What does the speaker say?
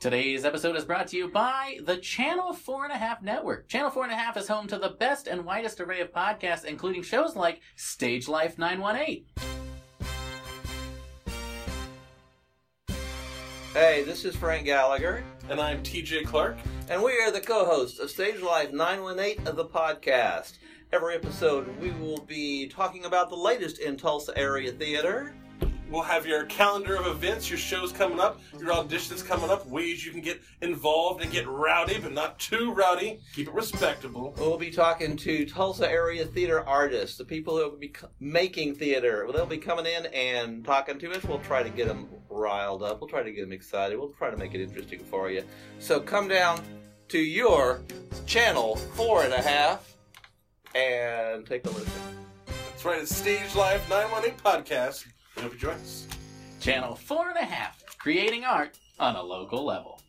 Today's episode is brought to you by the Channel 4.5 Network. Channel 4.5 is home to the best and widest array of podcasts, including shows like Stage Life 918. Hey, this is Frank Gallagher, And I'm TJ Clark. and we are the co hosts of Stage Life 918 of the podcast. Every episode, we will be talking about the latest in Tulsa area theater. We'll have your calendar of events, your shows coming up, your auditions coming up, ways you can get involved and get rowdy, but not too rowdy. Keep it respectable. We'll be talking to Tulsa area theater artists, the people who will be making theater. They'll be coming in and talking to us. We'll try to get them riled up. We'll try to get them excited. We'll try to make it interesting for you. So come down to your channel four and a half and take a listen. That's right, it's Stage Life 918 Podcast. You join us. Channel 4.5, creating art on a local level.